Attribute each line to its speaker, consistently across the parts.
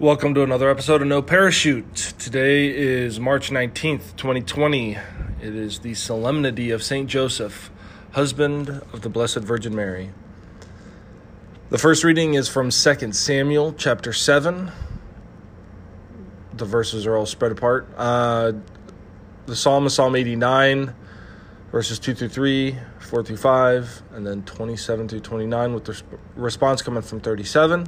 Speaker 1: Welcome to another episode of No Parachute. Today is March 19th, 2020. It is the solemnity of St. Joseph, husband of the Blessed Virgin Mary. The first reading is from 2 Samuel chapter 7. The verses are all spread apart. Uh, the Psalm is Psalm 89, verses 2 through 3, 4 through 5, and then 27 through 29, with the response coming from 37.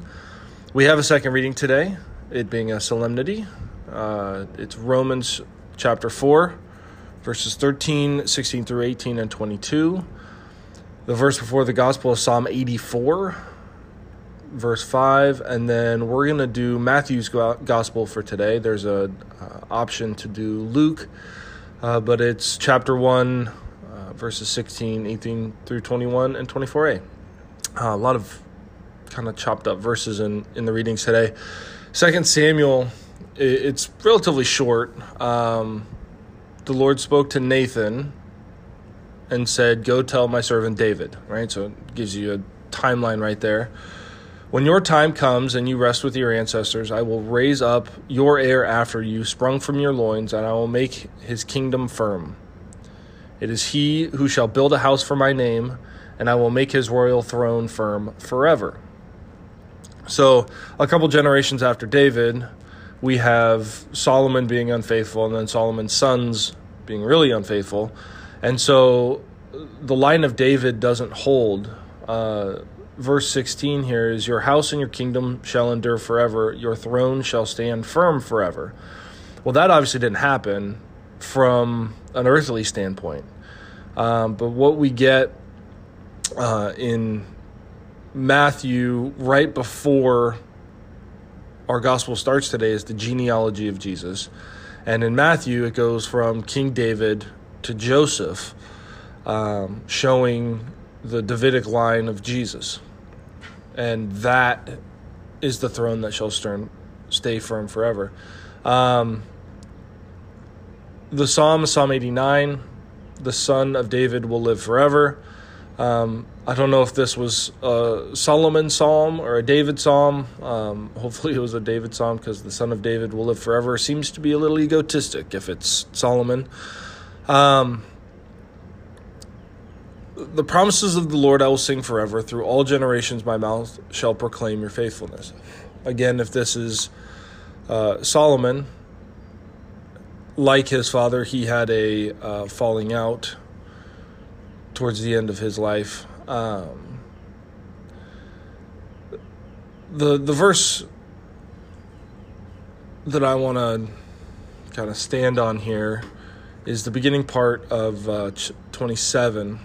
Speaker 1: We have a second reading today, it being a solemnity. Uh, it's Romans chapter 4, verses 13, 16 through 18, and 22. The verse before the gospel is Psalm 84, verse 5. And then we're going to do Matthew's gospel for today. There's a uh, option to do Luke, uh, but it's chapter 1, uh, verses 16, 18 through 21, and 24a. Uh, a lot of kind of chopped up verses in, in the readings today. Second Samuel, it's relatively short. Um, the Lord spoke to Nathan and said, Go tell my servant David, right? So it gives you a timeline right there. When your time comes and you rest with your ancestors, I will raise up your heir after you, sprung from your loins, and I will make his kingdom firm. It is he who shall build a house for my name, and I will make his royal throne firm forever. So, a couple generations after David, we have Solomon being unfaithful, and then Solomon's sons being really unfaithful. And so, the line of David doesn't hold. Uh, verse 16 here is Your house and your kingdom shall endure forever, your throne shall stand firm forever. Well, that obviously didn't happen from an earthly standpoint. Um, but what we get uh, in Matthew, right before our gospel starts today, is the genealogy of Jesus. And in Matthew, it goes from King David to Joseph, um, showing the Davidic line of Jesus. And that is the throne that shall stern, stay firm forever. Um, the Psalm, Psalm 89, the son of David will live forever. Um, I don't know if this was a Solomon psalm or a David psalm. Um, hopefully, it was a David psalm because the son of David will live forever seems to be a little egotistic if it's Solomon. Um, the promises of the Lord I will sing forever. Through all generations, my mouth shall proclaim your faithfulness. Again, if this is uh, Solomon, like his father, he had a uh, falling out towards the end of his life. Um, the the verse that I want to kind of stand on here is the beginning part of uh, 27,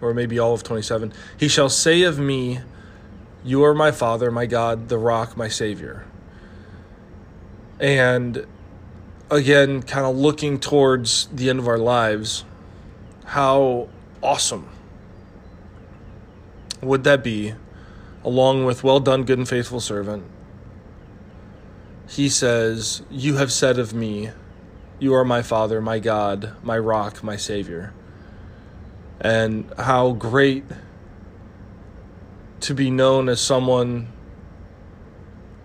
Speaker 1: or maybe all of 27. He shall say of me, You are my Father, my God, the rock, my Savior. And again, kind of looking towards the end of our lives, how awesome would that be, along with well done, good and faithful servant? He says, You have said of me, You are my Father, my God, my rock, my Savior. And how great to be known as someone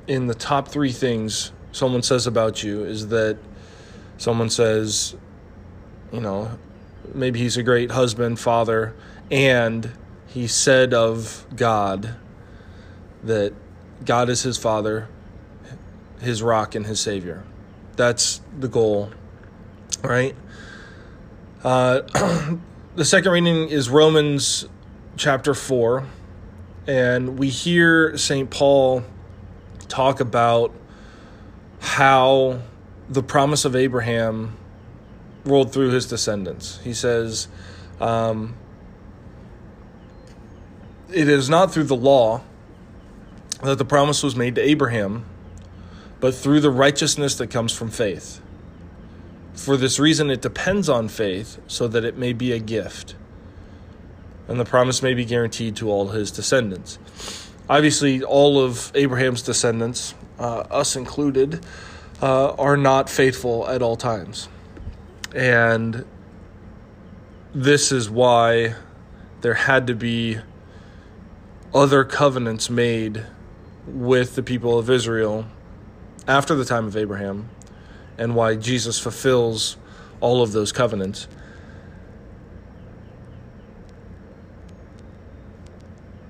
Speaker 1: in the top three things someone says about you is that someone says, you know, maybe he's a great husband, father, and he said of God that God is his father, his rock, and his savior. That's the goal, right? Uh, the second reading is Romans chapter 4, and we hear St. Paul talk about how the promise of Abraham rolled through his descendants. He says, um, It is not through the law that the promise was made to Abraham, but through the righteousness that comes from faith. For this reason, it depends on faith so that it may be a gift, and the promise may be guaranteed to all his descendants. Obviously, all of Abraham's descendants, uh, us included, uh, are not faithful at all times. And this is why there had to be other covenants made with the people of Israel after the time of Abraham and why Jesus fulfills all of those covenants.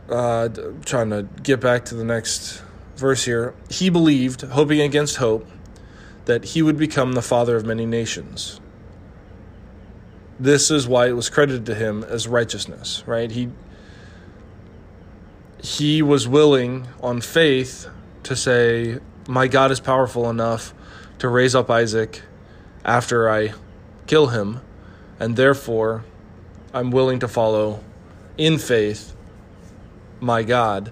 Speaker 1: Uh, trying to get back to the next verse here. He believed, hoping against hope, that he would become the father of many nations. This is why it was credited to him as righteousness, right? He he was willing on faith to say, My God is powerful enough to raise up Isaac after I kill him, and therefore I'm willing to follow in faith my God.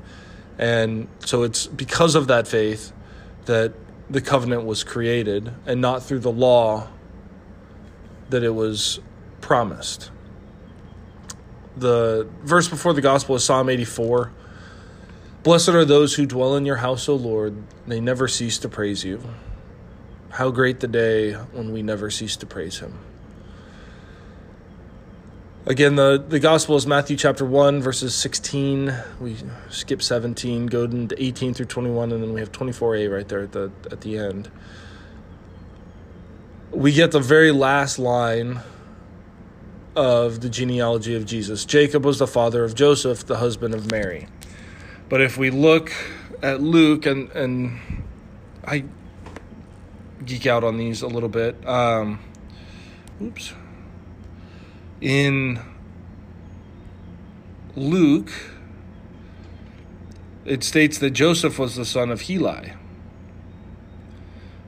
Speaker 1: And so it's because of that faith that the covenant was created and not through the law that it was promised. The verse before the gospel is Psalm 84. Blessed are those who dwell in your house, O Lord. They never cease to praise you. How great the day when we never cease to praise him. Again, the, the gospel is Matthew chapter 1, verses 16. We skip 17, go into 18 through 21, and then we have 24a right there at the, at the end. We get the very last line of the genealogy of Jesus. Jacob was the father of Joseph, the husband of Mary. But if we look at Luke, and, and I geek out on these a little bit. Um, oops in Luke, it states that Joseph was the son of Heli.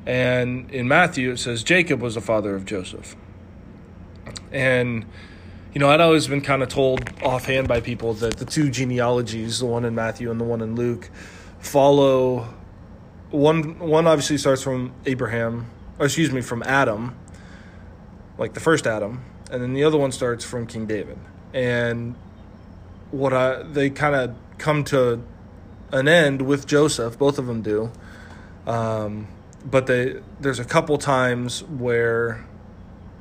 Speaker 1: And in Matthew, it says Jacob was the father of Joseph. And, you know, I'd always been kind of told offhand by people that the two genealogies, the one in Matthew and the one in Luke, follow. One, one obviously starts from Abraham, or excuse me, from Adam, like the first Adam, and then the other one starts from King David. And what I they kind of come to an end with Joseph. Both of them do, um, but they there's a couple times where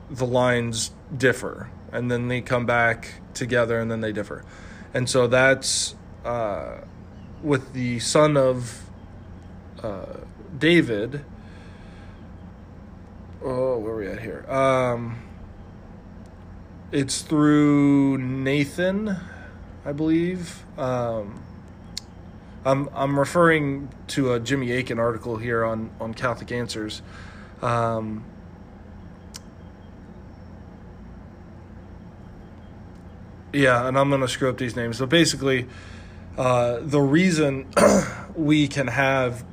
Speaker 1: the lines differ, and then they come back together, and then they differ, and so that's uh, with the son of uh, David. Oh, where are we at here? Um, it's through Nathan, I believe. Um, I'm I'm referring to a Jimmy Akin article here on on Catholic Answers. Um, yeah, and I'm gonna screw up these names. So basically, uh, the reason we can have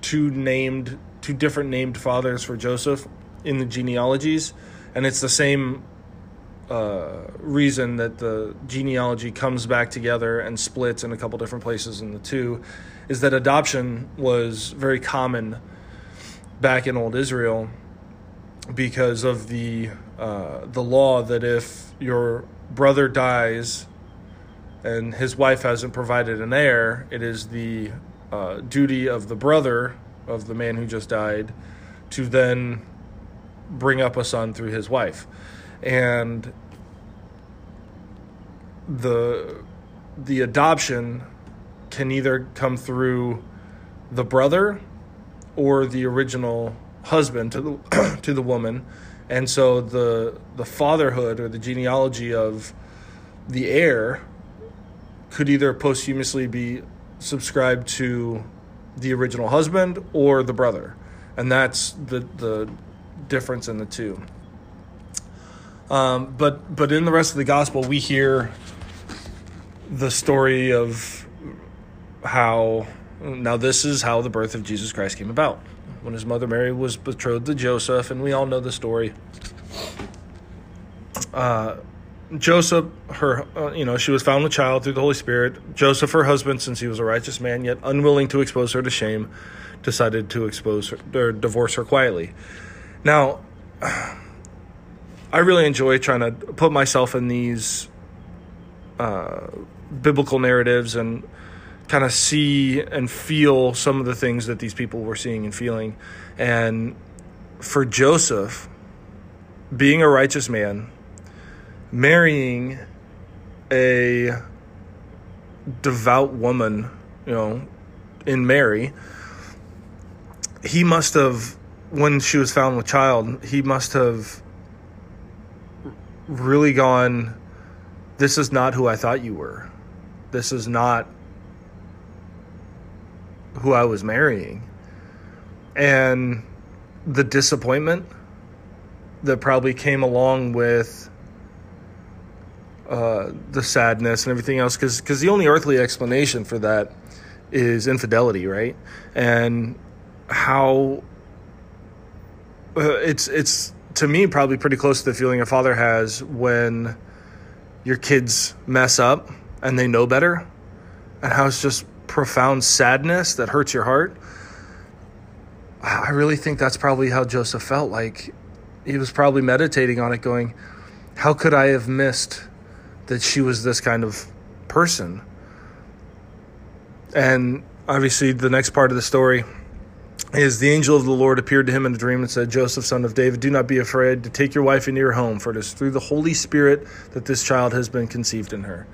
Speaker 1: two named two different named fathers for Joseph in the genealogies, and it's the same uh, reason that the genealogy comes back together and splits in a couple different places in the two is that adoption was very common back in old Israel because of the uh, the law that if your brother dies and his wife hasn't provided an heir, it is the uh, duty of the brother of the man who just died to then bring up a son through his wife. And the the adoption can either come through the brother or the original husband to the to the woman. And so the the fatherhood or the genealogy of the heir could either posthumously be subscribed to the original husband or the brother. And that's the the difference in the two. Um, but but in the rest of the gospel, we hear the story of how now this is how the birth of Jesus Christ came about. When his mother Mary was betrothed to Joseph, and we all know the story. Uh, Joseph, her, uh, you know, she was found with child through the Holy Spirit. Joseph, her husband, since he was a righteous man, yet unwilling to expose her to shame, decided to expose her or divorce her quietly. Now, I really enjoy trying to put myself in these uh, biblical narratives and kind of see and feel some of the things that these people were seeing and feeling. And for Joseph, being a righteous man, marrying a devout woman, you know, in Mary, he must have, when she was found with child, he must have really gone, This is not who I thought you were. This is not who I was marrying. And the disappointment that probably came along with uh, the sadness and everything else, because the only earthly explanation for that is infidelity, right? And how uh, it's it's to me probably pretty close to the feeling a father has when your kids mess up and they know better, and how it's just profound sadness that hurts your heart. I really think that's probably how Joseph felt. Like he was probably meditating on it, going, How could I have missed that she was this kind of person? And obviously, the next part of the story is the angel of the Lord appeared to him in a dream and said, Joseph, son of David, do not be afraid to take your wife into your home, for it is through the Holy Spirit that this child has been conceived in her.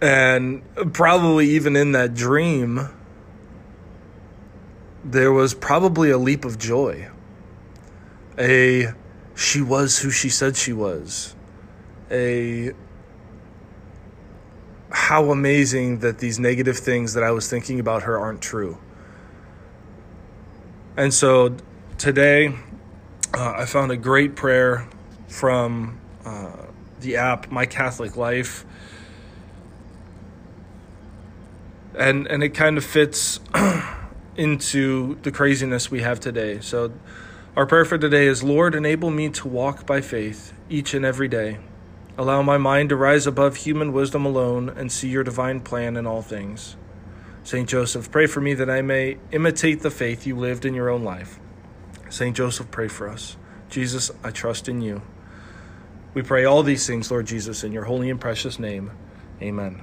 Speaker 1: And probably even in that dream, there was probably a leap of joy. A she was who she said she was. A how amazing that these negative things that I was thinking about her aren't true. And so today, uh, I found a great prayer from uh, the app My Catholic Life. And, and it kind of fits into the craziness we have today. So, our prayer for today is Lord, enable me to walk by faith each and every day. Allow my mind to rise above human wisdom alone and see your divine plan in all things. St. Joseph, pray for me that I may imitate the faith you lived in your own life. St. Joseph, pray for us. Jesus, I trust in you. We pray all these things, Lord Jesus, in your holy and precious name. Amen.